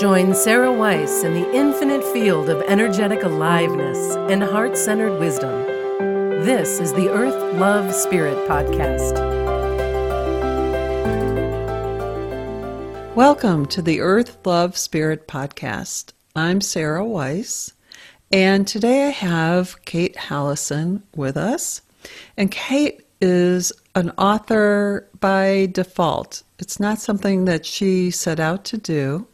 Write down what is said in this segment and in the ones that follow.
Join Sarah Weiss in the infinite field of energetic aliveness and heart centered wisdom. This is the Earth Love Spirit Podcast. Welcome to the Earth Love Spirit Podcast. I'm Sarah Weiss, and today I have Kate Hallison with us. And Kate is an author by default. It's not something that she set out to do,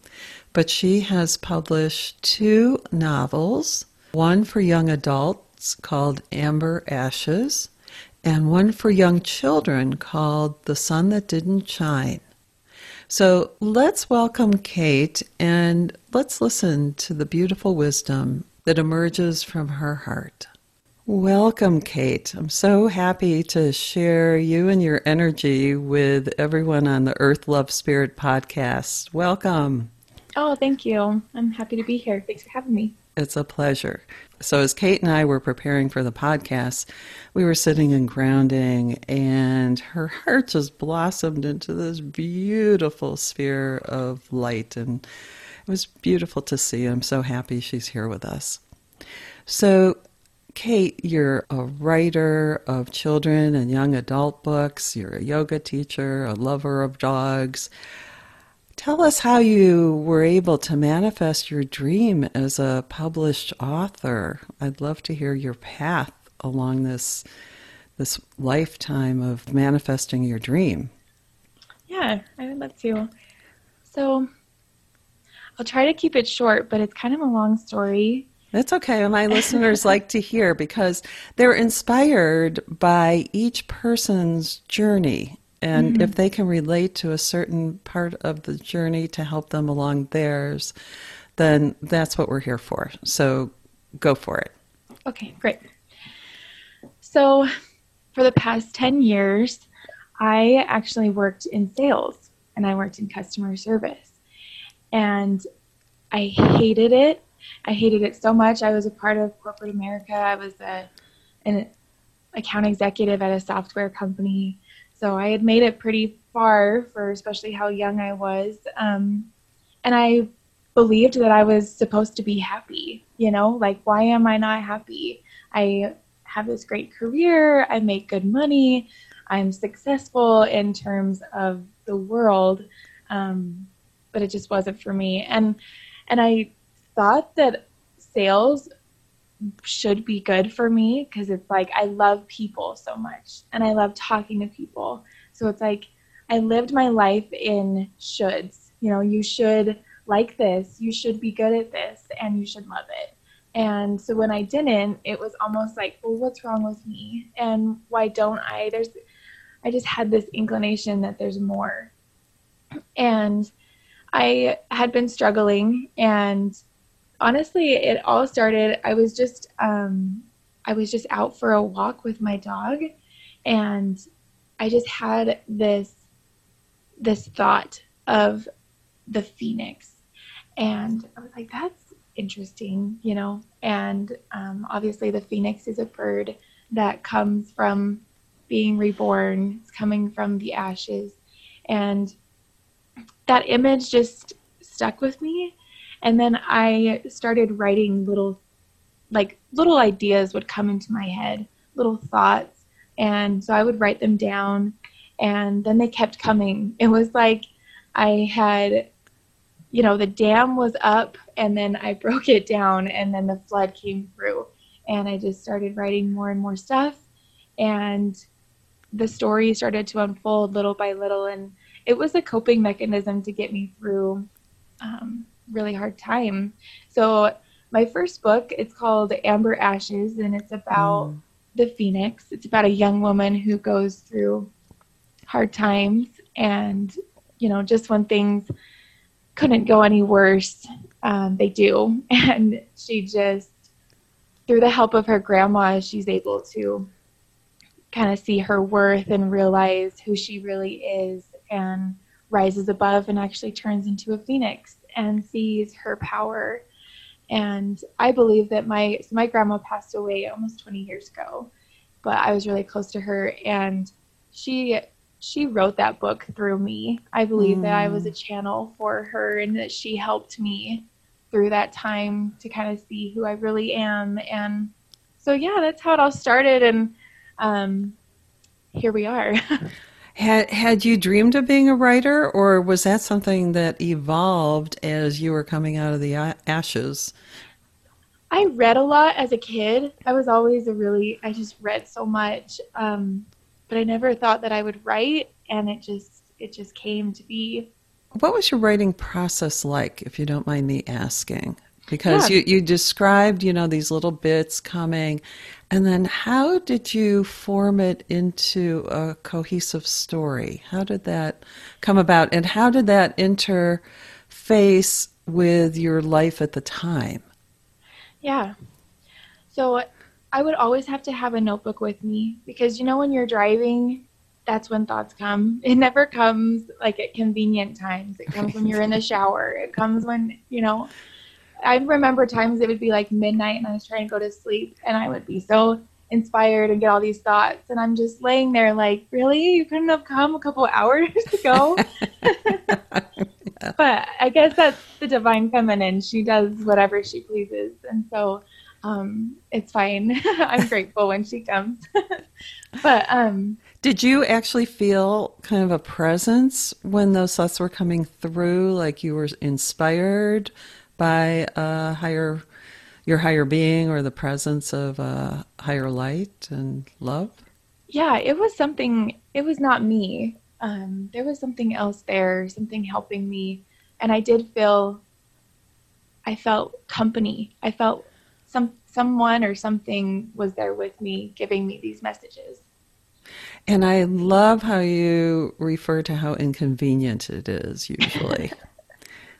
but she has published two novels one for young adults called Amber Ashes, and one for young children called The Sun That Didn't Shine. So let's welcome Kate and let's listen to the beautiful wisdom that emerges from her heart. Welcome, Kate. I'm so happy to share you and your energy with everyone on the Earth Love Spirit podcast. Welcome. Oh, thank you. I'm happy to be here. Thanks for having me. It's a pleasure. So, as Kate and I were preparing for the podcast, we were sitting and grounding, and her heart just blossomed into this beautiful sphere of light. And it was beautiful to see. I'm so happy she's here with us. So, Kate, you're a writer of children and young adult books, you're a yoga teacher, a lover of dogs. Tell us how you were able to manifest your dream as a published author. I'd love to hear your path along this this lifetime of manifesting your dream. Yeah, I would love to. So I'll try to keep it short, but it's kind of a long story. That's okay. And my listeners like to hear because they're inspired by each person's journey and mm-hmm. if they can relate to a certain part of the journey to help them along theirs, then that's what we're here for. So go for it. Okay, great. So for the past 10 years, I actually worked in sales and I worked in customer service. And I hated it. I hated it so much. I was a part of corporate America. I was a, an account executive at a software company. So I had made it pretty far for especially how young I was. Um, and I believed that I was supposed to be happy, you know, like, why am I not happy? I have this great career, I make good money, I'm successful in terms of the world, um, but it just wasn't for me. And and I thought that sales should be good for me because it's like I love people so much and I love talking to people. So it's like I lived my life in shoulds. You know, you should like this, you should be good at this, and you should love it. And so when I didn't, it was almost like, well, what's wrong with me? And why don't I? There's, I just had this inclination that there's more. And I had been struggling and honestly, it all started. I was just um, I was just out for a walk with my dog, and I just had this this thought of the phoenix, and I was like, "That's interesting," you know. And um, obviously, the phoenix is a bird that comes from being reborn. It's coming from the ashes, and that image just stuck with me and then I started writing little, like little ideas would come into my head, little thoughts. And so I would write them down and then they kept coming. It was like I had, you know, the dam was up and then I broke it down and then the flood came through. And I just started writing more and more stuff. And the story started to unfold little by little. And it was a coping mechanism to get me through um, really hard time. So my first book, it's called Amber Ashes, and it's about mm. the phoenix. It's about a young woman who goes through hard times, and you know, just when things couldn't go any worse, um, they do, and she just, through the help of her grandma, she's able to kind of see her worth and realize who she really is, and rises above and actually turns into a phoenix and sees her power. And I believe that my so my grandma passed away almost 20 years ago, but I was really close to her, and she she wrote that book through me. I believe mm. that I was a channel for her and that she helped me through that time to kind of see who I really am. And so, yeah, that's how it all started. And um, here we are. had had you dreamed of being a writer, or was that something that evolved as you were coming out of the ashes? I read a lot as a kid. I was always a really I just read so much, um, but I never thought that I would write, and it just it just came to be. What was your writing process like, if you don't mind me asking? Because yeah. you, you described, you know, these little bits coming, and then how did you form it into a cohesive story? How did that come about? And how did that interface with your life at the time? Yeah. So I would always have to have a notebook with me because, you know, when you're driving, that's when thoughts come. It never comes like at convenient times. It comes when you're in the shower. It comes when, you know, I remember times it would be like midnight and I was trying to go to sleep and I would be so inspired and get all these thoughts and I'm just laying there like, really? You couldn't have come a couple hours ago? but I guess that's the divine feminine. She does whatever she pleases. And so um, it's fine. I'm grateful when she comes. but um, did you actually feel kind of a presence when those thoughts were coming through, like you were inspired by a higher, your higher being, or the presence of a higher light and love? Yeah, it was something. It was not me. Um, there was something else there, something helping me, and I did feel. I felt company. I felt some someone or something was there with me, giving me these messages. And I love how you refer to how inconvenient it is usually.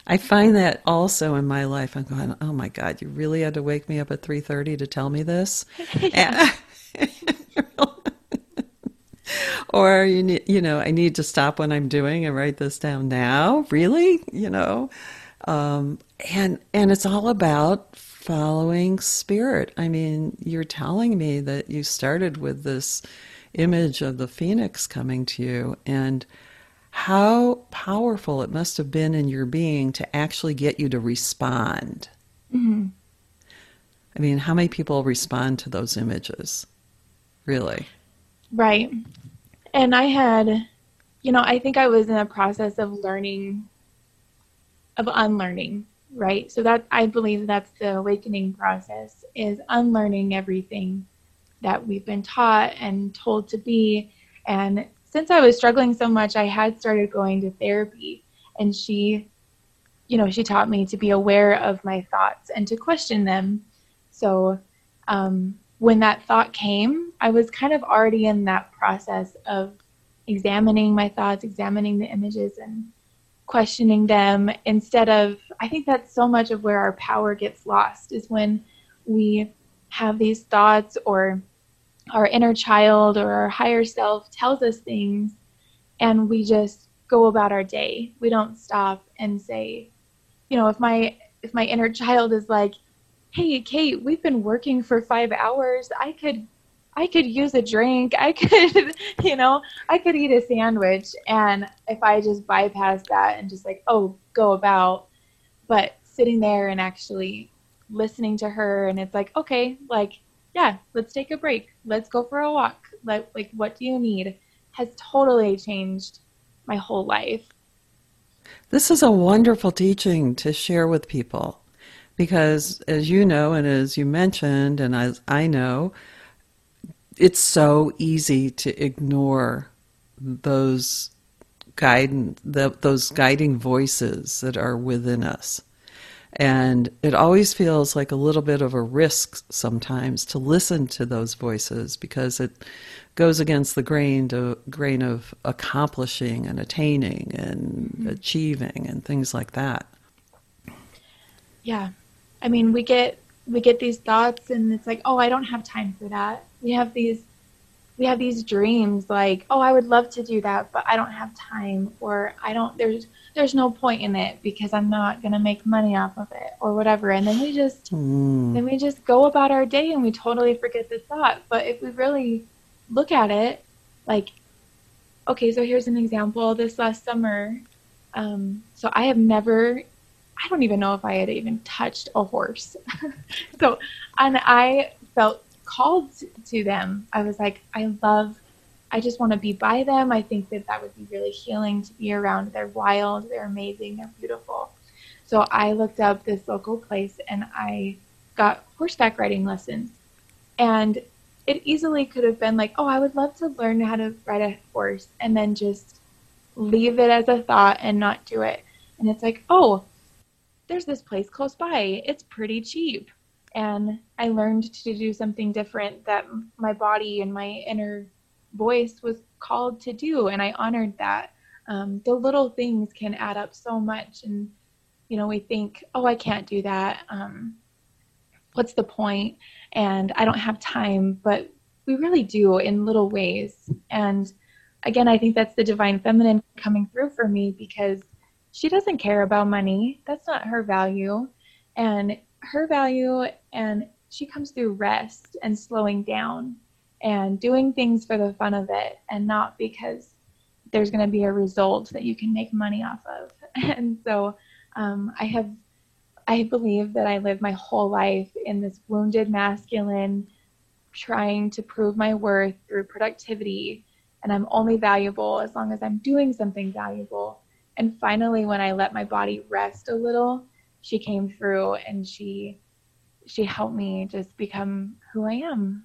I find that also in my life. I'm going, oh my God, you really had to wake me up at 3.30 to tell me this? or you need, you know, I need to stop what I'm doing and write this down now. Really? You know? Um, and, and it's all about following spirit. I mean, you're telling me that you started with this image of the phoenix coming to you and – how powerful it must have been in your being to actually get you to respond. Mm-hmm. I mean, how many people respond to those images? Really? Right. And I had, you know, I think I was in a process of learning, of unlearning, right? So that I believe that's the awakening process is unlearning everything that we've been taught and told to be and since I was struggling so much, I had started going to therapy, and she, you know, she taught me to be aware of my thoughts and to question them. So um, when that thought came, I was kind of already in that process of examining my thoughts, examining the images, and questioning them instead of I think that's so much of where our power gets lost is when we have these thoughts or our inner child or our higher self tells us things and we just go about our day. We don't stop and say, you know, if my if my inner child is like, "Hey, Kate, we've been working for 5 hours. I could I could use a drink. I could, you know, I could eat a sandwich." And if I just bypass that and just like, "Oh, go about," but sitting there and actually listening to her and it's like, "Okay, like yeah, let's take a break. Let's go for a walk. Like, like what do you need? Has totally changed my whole life. This is a wonderful teaching to share with people because, as you know, and as you mentioned, and as I know, it's so easy to ignore those guiding the, those guiding voices that are within us. And it always feels like a little bit of a risk sometimes to listen to those voices because it goes against the grain to, grain of accomplishing and attaining and mm-hmm. achieving and things like that. Yeah. I mean, we get we get these thoughts and it's like, "Oh, I don't have time for that." We have these we have these dreams like, "Oh, I would love to do that, but I don't have time," or "I don't there's there's no point in it because I'm not going to make money off of it or whatever. And then we just mm. then we just go about our day and we totally forget the thought. But if we really look at it, like okay, so here's an example. This last summer, um, so I have never, I don't even know if I had even touched a horse. so, and I felt called to them. I was like, I love, I just want to be by them. I think that that would be really healing to be around. They're wild, they're amazing, they're beautiful. So I looked up this local place and I got horseback riding lessons. And it easily could have been like, oh, I would love to learn how to ride a horse and then just leave it as a thought and not do it. And it's like, oh, there's this place close by. It's pretty cheap. And I learned to do something different that my body and my inner voice was called to do. And I honored that. Um, the little things can add up so much. And, you know, we think, oh, I can't do that. Um, what's the point? And I don't have time. But we really do in little ways. And again, I think that's the divine feminine coming through for me because she doesn't care about money. That's not her value. And her value, and she comes through rest and slowing down and doing things for the fun of it and not because there's going to be a result that you can make money off of. And so um, I have, I believe that I lived my whole life in this wounded masculine, trying to prove my worth through productivity and I'm only valuable as long as I'm doing something valuable. And finally, when I let my body rest a little, she came through and she she helped me just become who I am.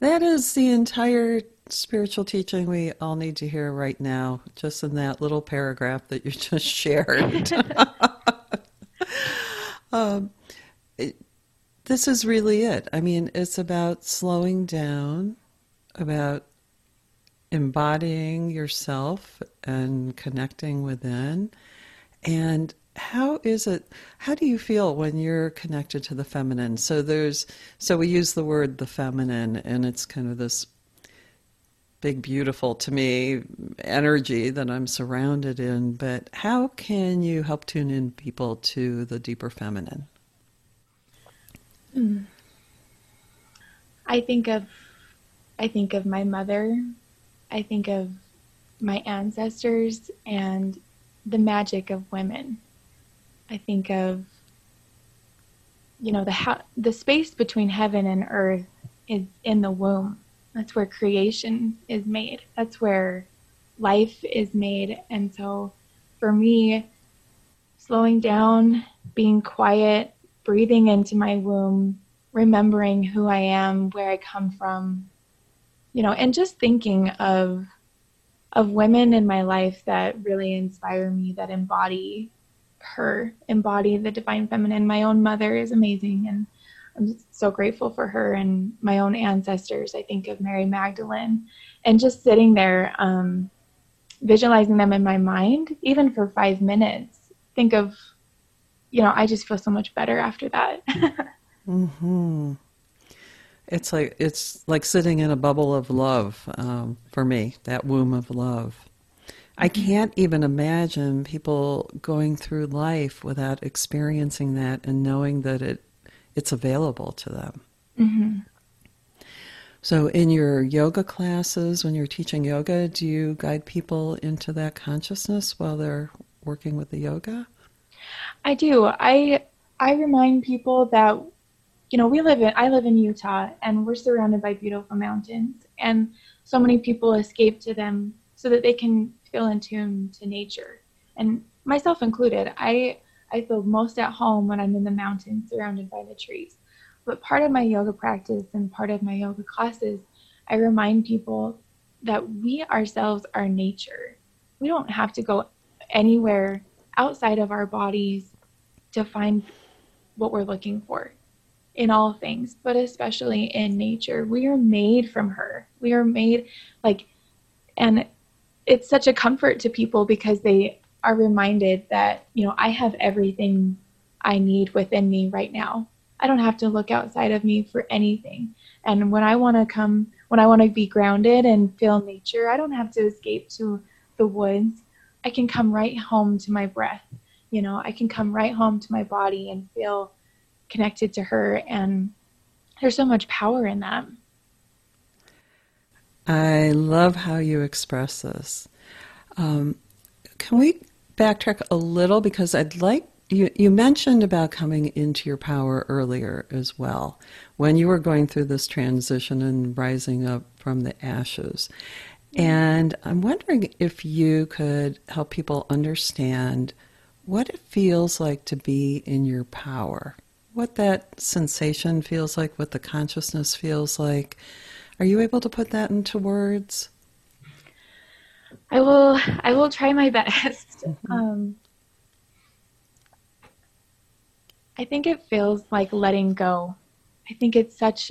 That is the entire spiritual teaching we all need to hear right now, just in that little paragraph that you just shared. um, it, this is really it. I mean, it's about slowing down, about embodying yourself and connecting within. And how is it how do you feel when you're connected to the feminine so there's so we use the word the feminine and it's kind of this big beautiful to me energy that i'm surrounded in but how can you help tune in people to the deeper feminine mm. i think of i think of my mother I think of my ancestors and the magic of women. I think of you know the ha- the space between heaven and earth is in the womb. That's where creation is made. That's where life is made. And so for me slowing down, being quiet, breathing into my womb, remembering who I am, where I come from, you know, and just thinking of of women in my life that really inspire me, that embody her, embody the divine feminine. My own mother is amazing, and I'm so grateful for her and my own ancestors. I think of Mary Magdalene, and just sitting there, um, visualizing them in my mind, even for five minutes. Think of, you know, I just feel so much better after that. hmm it's like it's like sitting in a bubble of love um, for me. That womb of love. I mm-hmm. can't even imagine people going through life without experiencing that and knowing that it it's available to them. Mm-hmm. So, in your yoga classes, when you're teaching yoga, do you guide people into that consciousness while they're working with the yoga? I do. I I remind people that you know, we live in, I live in Utah and we're surrounded by beautiful mountains. And so many people escape to them so that they can feel in tune to nature. And myself included, I, I feel most at home when I'm in the mountains surrounded by the trees. But part of my yoga practice and part of my yoga classes, I remind people that we ourselves are nature. We don't have to go anywhere outside of our bodies to find what we're looking for in all things, but especially in nature. We are made from her. We are made like, and it's such a comfort to people because they are reminded that, you know, I have everything I need within me right now. I don't have to look outside of me for anything. And when I want to come, when I want to be grounded and feel nature, I don't have to escape to the woods. I can come right home to my breath. You know, I can come right home to my body and feel connected to her and there's so much power in that I love how you express this. Um, can we backtrack a little because I'd like you, you mentioned about coming into your power earlier as well when you were going through this transition and rising up from the ashes. And I'm wondering if you could help people understand what it feels like to be in your power, what that sensation feels like, what the consciousness feels like. Are you able to put that into words? I will. I will try my best. Mm-hmm. Um, I think it feels like letting go. I think it's such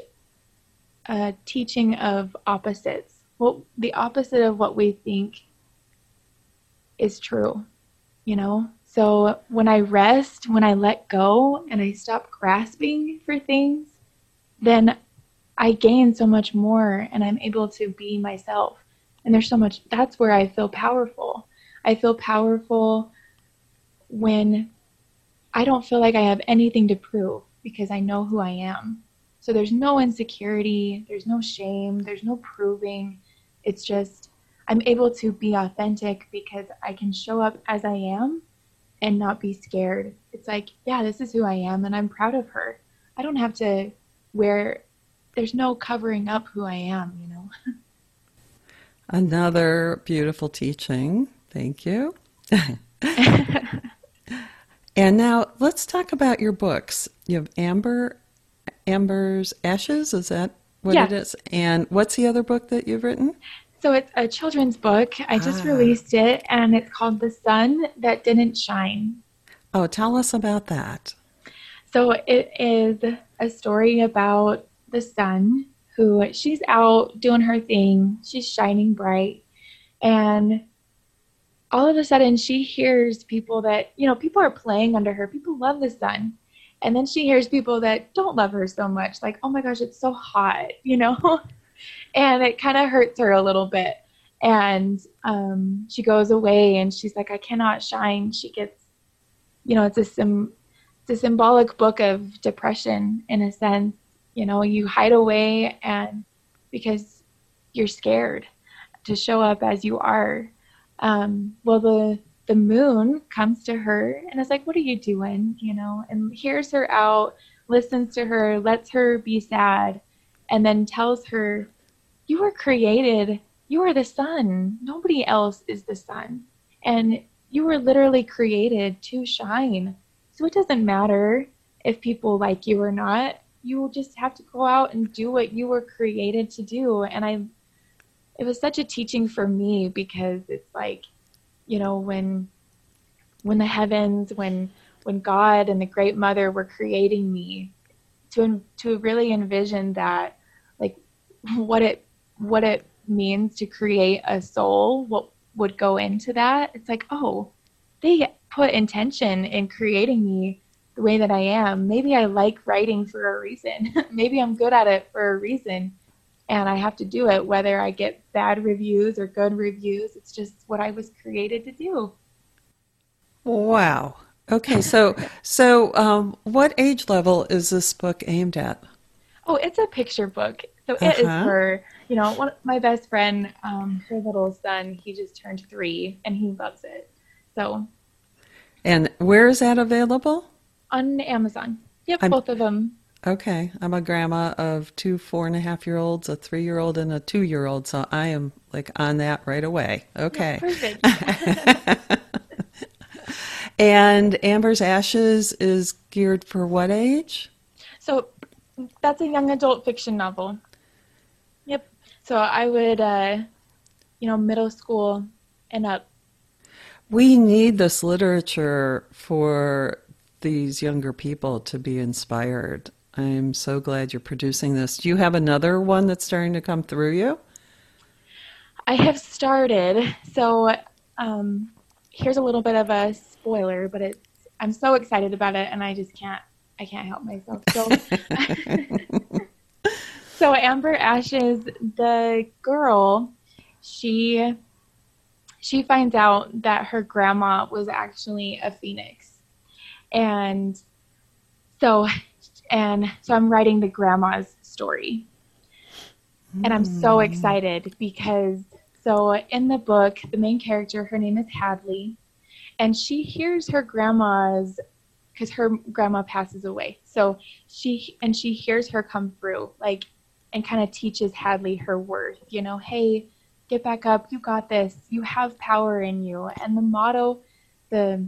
a teaching of opposites. Well, the opposite of what we think is true, you know? So when I rest, when I let go and I stop grasping for things, then I gain so much more and I'm able to be myself. And there's so much, that's where I feel powerful. I feel powerful when I don't feel like I have anything to prove because I know who I am. So there's no insecurity, there's no shame, there's no proving. It's just I'm able to be authentic because I can show up as I am and not be scared. It's like, yeah, this is who I am and I'm proud of her. I don't have to wear there's no covering up who I am, you know. Another beautiful teaching. Thank you. And now let's talk about your books. You have Amber, Amber's Ashes. Is that what yeah. it is? And what's the other book that you've written? So it's a children's book. I just ah. released it, and it's called The Sun That Didn't Shine. Oh, tell us about that. So it is a story about the sun who she's out doing her thing. She's shining bright, and all of a sudden she hears people that, you know, people are playing under her. People love the sun. And then she hears people that don't love her so much, like, oh my gosh, it's so hot, you know? and it kind of hurts her a little bit. And um, she goes away and she's like, I cannot shine. She gets, you know, it's a, sim- it's a symbolic book of depression in a sense. You know, you hide away and because you're scared to show up as you are. Um, well the the moon comes to her and is like what are you doing? You know and hears her out listens to her lets her be sad and then tells her you were created. You are the sun. Nobody else is the sun. And you were literally created to shine. So it doesn't matter if people like you or not you just have to go out and do what you were created to do and i it was such a teaching for me because it's like, you know, when when the heavens, when when God and the Great Mother were creating me, to to really envision that, like, what it what it means to create a soul, what would go into that. It's like, oh, they put intention in creating me the way that I am. Maybe I like writing for a reason. Maybe I'm good at it for a reason and I have to do it whether I get bad reviews or good reviews. It's just what I was created to do. Wow. Okay, so so um, what age level is this book aimed at? Oh, it's a picture book. So it uh-huh. is for you know one my best friend, um, her little son. He just turned three, and he loves it. So. And where is that available? On Amazon. Yep, I'm, both of them. Okay. I'm a grandma of two four and a half year olds, a three year old, and a two year old. So I am like on that right away. Okay. Yeah, perfect. and Amber's Ashes is geared for what age? So that's a young adult fiction novel. Yep. So I would, uh, you know, middle school and up. We need this literature for these younger people to be inspired. I'm so glad you're producing this. Do you have another one that's starting to come through you? I have started. So um, here's a little bit of a spoiler, but it's I'm so excited about it, and I just can't I can't help myself. So, so Amber Ashes, the girl, she she finds out that her grandma was actually a phoenix, and so and so I'm writing the grandma's story. Mm. And I'm so excited because so in the book, the main character, her name is Hadley, and she hears her grandma's because her grandma passes away. So she and she hears her come through, like, and kind of teaches Hadley her worth. You know, hey, get back up. You got this. You have power in you. And the motto, the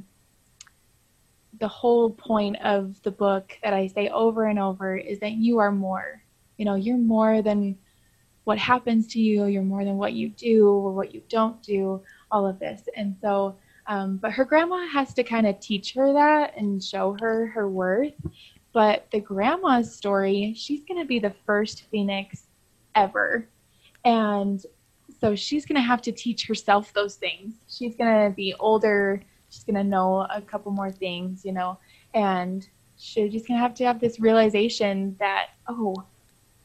the whole point of the book that I say over and over is that you are more. You know, you're more than what happens to you. You're more than what you do or what you don't do. All of this, and so um, but her grandma has to kind of teach her that and show her her worth. But the grandma's story, she's going to be the first phoenix ever. And so she's going to have to teach herself those things. She's going to be older. She's going to know a couple more things, you know, and she's just going to have to have this realization that, oh,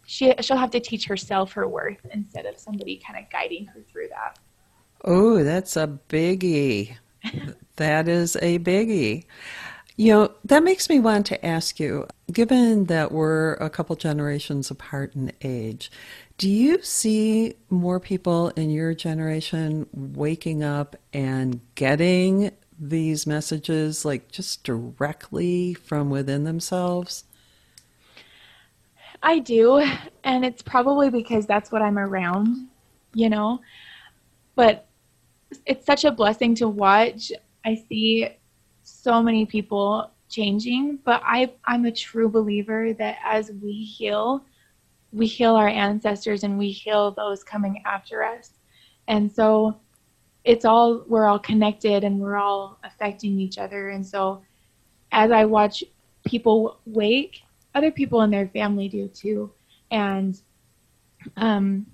she, she'll have to teach herself her worth instead of somebody kind of guiding her through that. Oh, that's a biggie that is a biggie. You know, that makes me want to ask you given that we're a couple generations apart in age, do you see more people in your generation waking up and getting these messages like just directly from within themselves? I do, and it's probably because that's what I'm around, you know. But it's such a blessing to watch. I see so many people changing, but I I'm a true believer that as we heal, we heal our ancestors and we heal those coming after us. And so it's all we're all connected and we're all affecting each other. And so as I watch people wake, other people in their family do too. And um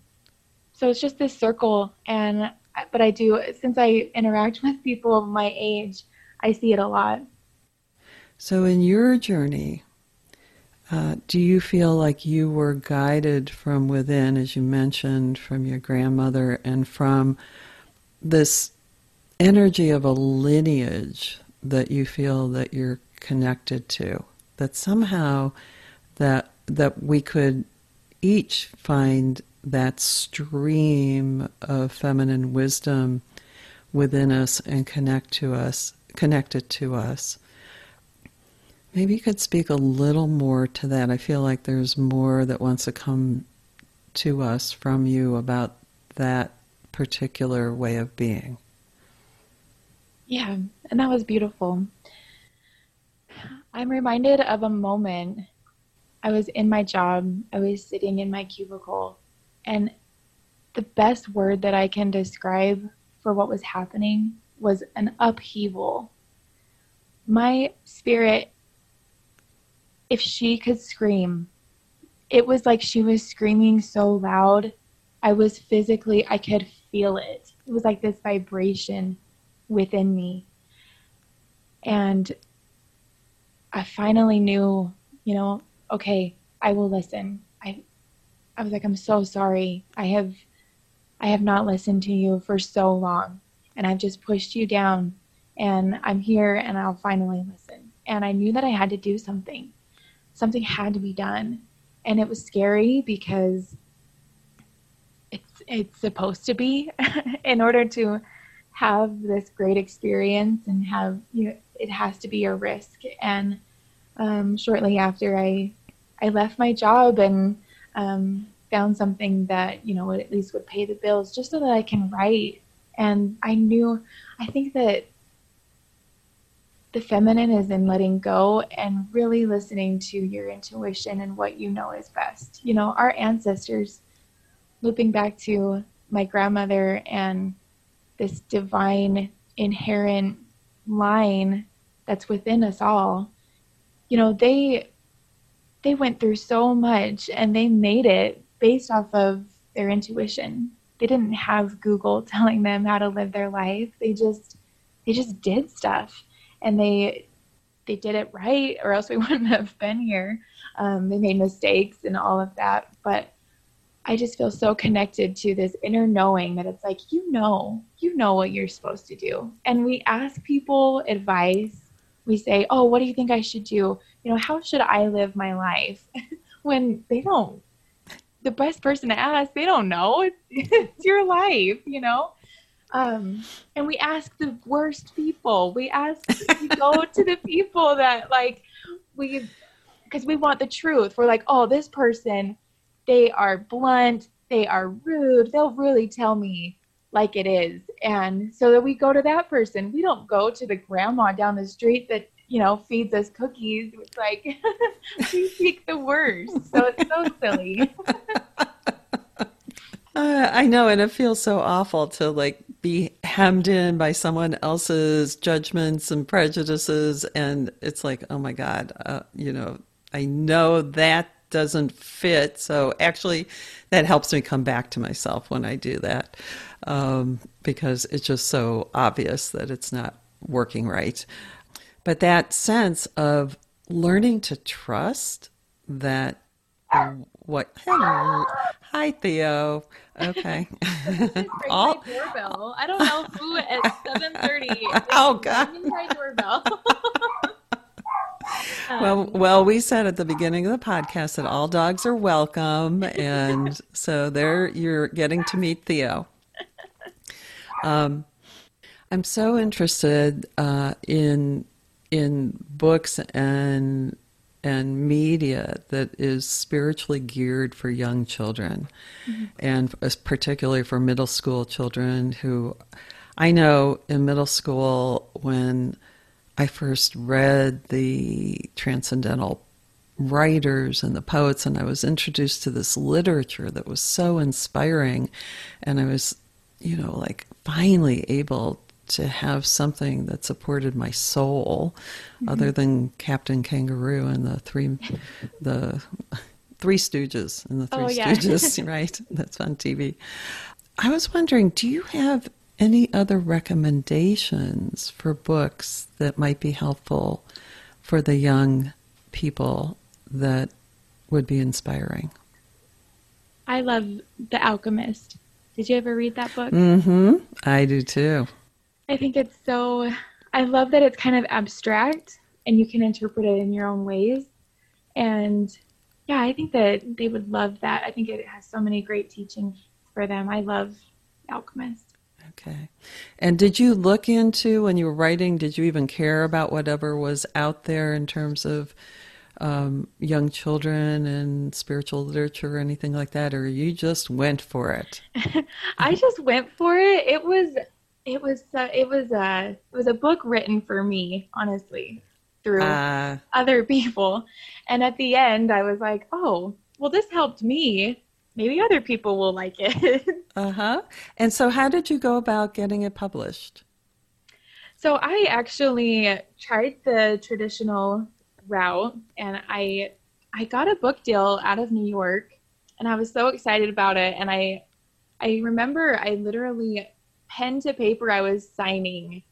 so it's just this circle and but I do, since I interact with people of my age, I see it a lot. So, in your journey, uh, do you feel like you were guided from within, as you mentioned, from your grandmother and from this energy of a lineage that you feel that you're connected to? That somehow that that we could each find that stream of feminine wisdom within us and connect to us, connected to us. Maybe you could speak a little more to that. I feel like there's more that wants to come to us from you about that particular way of being. Yeah, and that was beautiful. I'm reminded of a moment. I was in my job, I was sitting in my cubicle, and the best word that I can describe for what was happening was an upheaval. My spirit, if she could scream, it was like she was screaming so loud. I was physically, I could feel it. It was like this vibration within me. And I finally knew, you know, okay, I will listen. I I was like, I'm so sorry. I have I have not listened to you for so long and I've just pushed you down and I'm here and I'll finally listen. And I knew that I had to do something. Something had to be done. And it was scary because it's supposed to be in order to have this great experience and have you know, it has to be a risk and um, shortly after I I left my job and um, found something that you know at least would pay the bills just so that I can write. And I knew, I think that the feminine is in letting go and really listening to your intuition and what you know is best. You know, our ancestors, looping back to my grandmother and this divine inherent line that's within us all, you know, they they went through so much and they made it based off of their intuition. They didn't have Google telling them how to live their life. They just they just did stuff and they they did it right or else we wouldn't have been here. Um, they made mistakes and all of that, but I just feel so connected to this inner knowing that it's like you know, you know what you're supposed to do. And we ask people advice. We say, "Oh, what do you think I should do?" you know, how should I live my life? when they don't the best person to ask. They don't know. It's, it's your life, you know? Um, and we ask the worst people. We ask, we go to the people that like we, because we want the truth. We're like, oh, this person, they are blunt, they are rude. They'll really tell me like it is. And so that we go to that person. We don't go to the grandma down the street that, you know, feeds us cookies. It's like we seek the worst. So it's so silly. Uh, I know, and it feels so awful to like be hemmed in by someone else's judgments and prejudices, and it's like, oh my God, uh, you know, I know that doesn't fit. So actually, that helps me come back to myself when I do that, um, because it's just so obvious that it's not working right. But that sense of learning to trust that what? Hello. Hi, Theo. Okay. All... my doorbell. I don't know who at seven thirty. Oh God. My doorbell. well, well, we said at the beginning of the podcast that all dogs are welcome, and so there you're getting to meet Theo. Um, I'm so interested uh, in in books and and media that is spiritually geared for young children, mm-hmm. and particularly for middle school children who I know in middle school when I first read the transcendental writers and the poets, and I was introduced to this literature that was so inspiring, and I was, you know, like finally able to have something that supported my soul mm-hmm. other than Captain Kangaroo and the three the Three Stooges and the Three oh, yeah. Stooges, right? That's on TV. I was wondering, do you have any other recommendations for books that might be helpful for the young people that would be inspiring? I love The Alchemist. Did you ever read that book? Mm-hmm. I do too. I think it's so, I love that it's kind of abstract and you can interpret it in your own ways. And yeah, I think that they would love that. I think it has so many great teachings for them. I love Alchemist. Okay. And did you look into when you were writing, did you even care about whatever was out there in terms of um, young children and spiritual literature or anything like that, or you just went for it? I just went for it. It was it was uh, it was a uh, it was a book written for me, honestly, through uh, other people. And at the end, I was like, "Oh, well, this helped me. Maybe other people will like it." uh huh. And so, how did you go about getting it published? So I actually tried the traditional route, and I I got a book deal out of New York, and I was so excited about it. And I I remember I literally pen to paper I was signing.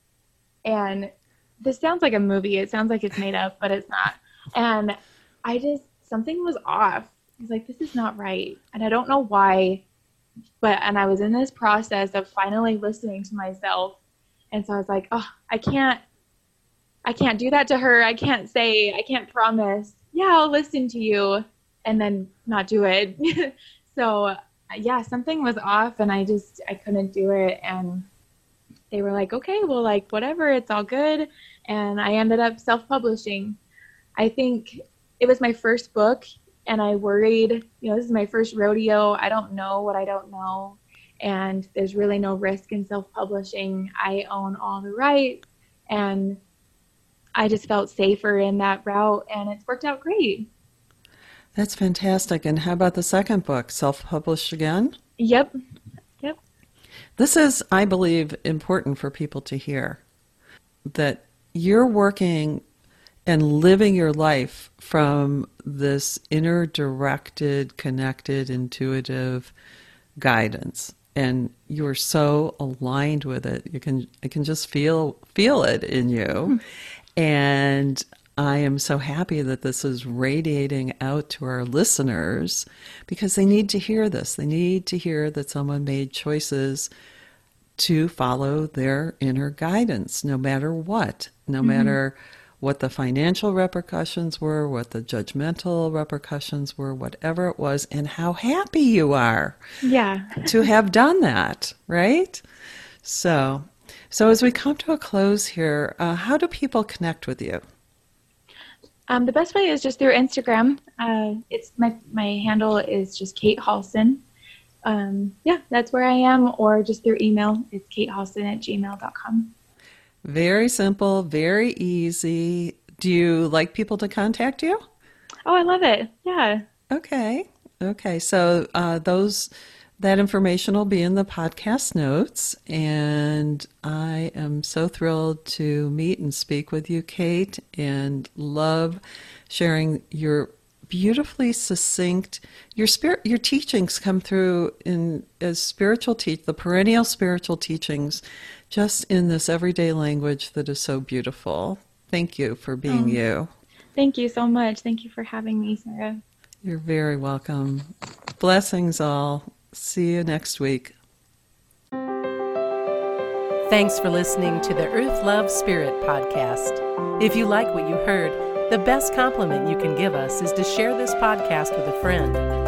And this sounds like a movie. It sounds like it's made up, but it's not. And I just, something was off. Was like, this is not right. And I don't know why. But, and I was in this process of finally listening to myself. And so I was like, oh, I can't, I can't do that to her. I can't say, I can't promise, yeah, I'll listen to you and then not do it. so yeah, something was off and I just I couldn't do it and they were like, "Okay, well like whatever, it's all good." And I ended up self-publishing. I think it was my first book and I worried, you know, this is my first rodeo. I don't know what I don't know and there's really no risk in self-publishing. I own all the rights and I just felt safer in that route and it's worked out great. That's fantastic. And how about the second book, self published again? Yep. Yep. This is, I believe, important for people to hear that you're working and living your life from this inner directed, connected, intuitive guidance and you're so aligned with it you can i can just feel feel it in you mm. and I am so happy that this is radiating out to our listeners because they need to hear this. They need to hear that someone made choices to follow their inner guidance no matter what, no mm-hmm. matter what the financial repercussions were, what the judgmental repercussions were, whatever it was, and how happy you are Yeah. to have done that, right? So, so as we come to a close here, uh, how do people connect with you? Um, the best way is just through Instagram. Uh, it's my my handle is just Kate Halson. Um, yeah, that's where I am, or just through email. It's katehalson at gmail.com. Very simple, very easy. Do you like people to contact you? Oh, I love it. Yeah. Okay. Okay. So uh, those that information will be in the podcast notes, and I am so thrilled to meet and speak with you, Kate, and love sharing your beautifully succinct your spirit your teachings come through in as spiritual teach the perennial spiritual teachings just in this everyday language that is so beautiful thank you for being Oh. you Thank you so much. Thank you for having me, Sarah. you're very welcome blessings all see you next week Thanks for listening to the Earth Love Spirit podcast. If you like what you heard, the best compliment you can give us is to share this podcast with a friend.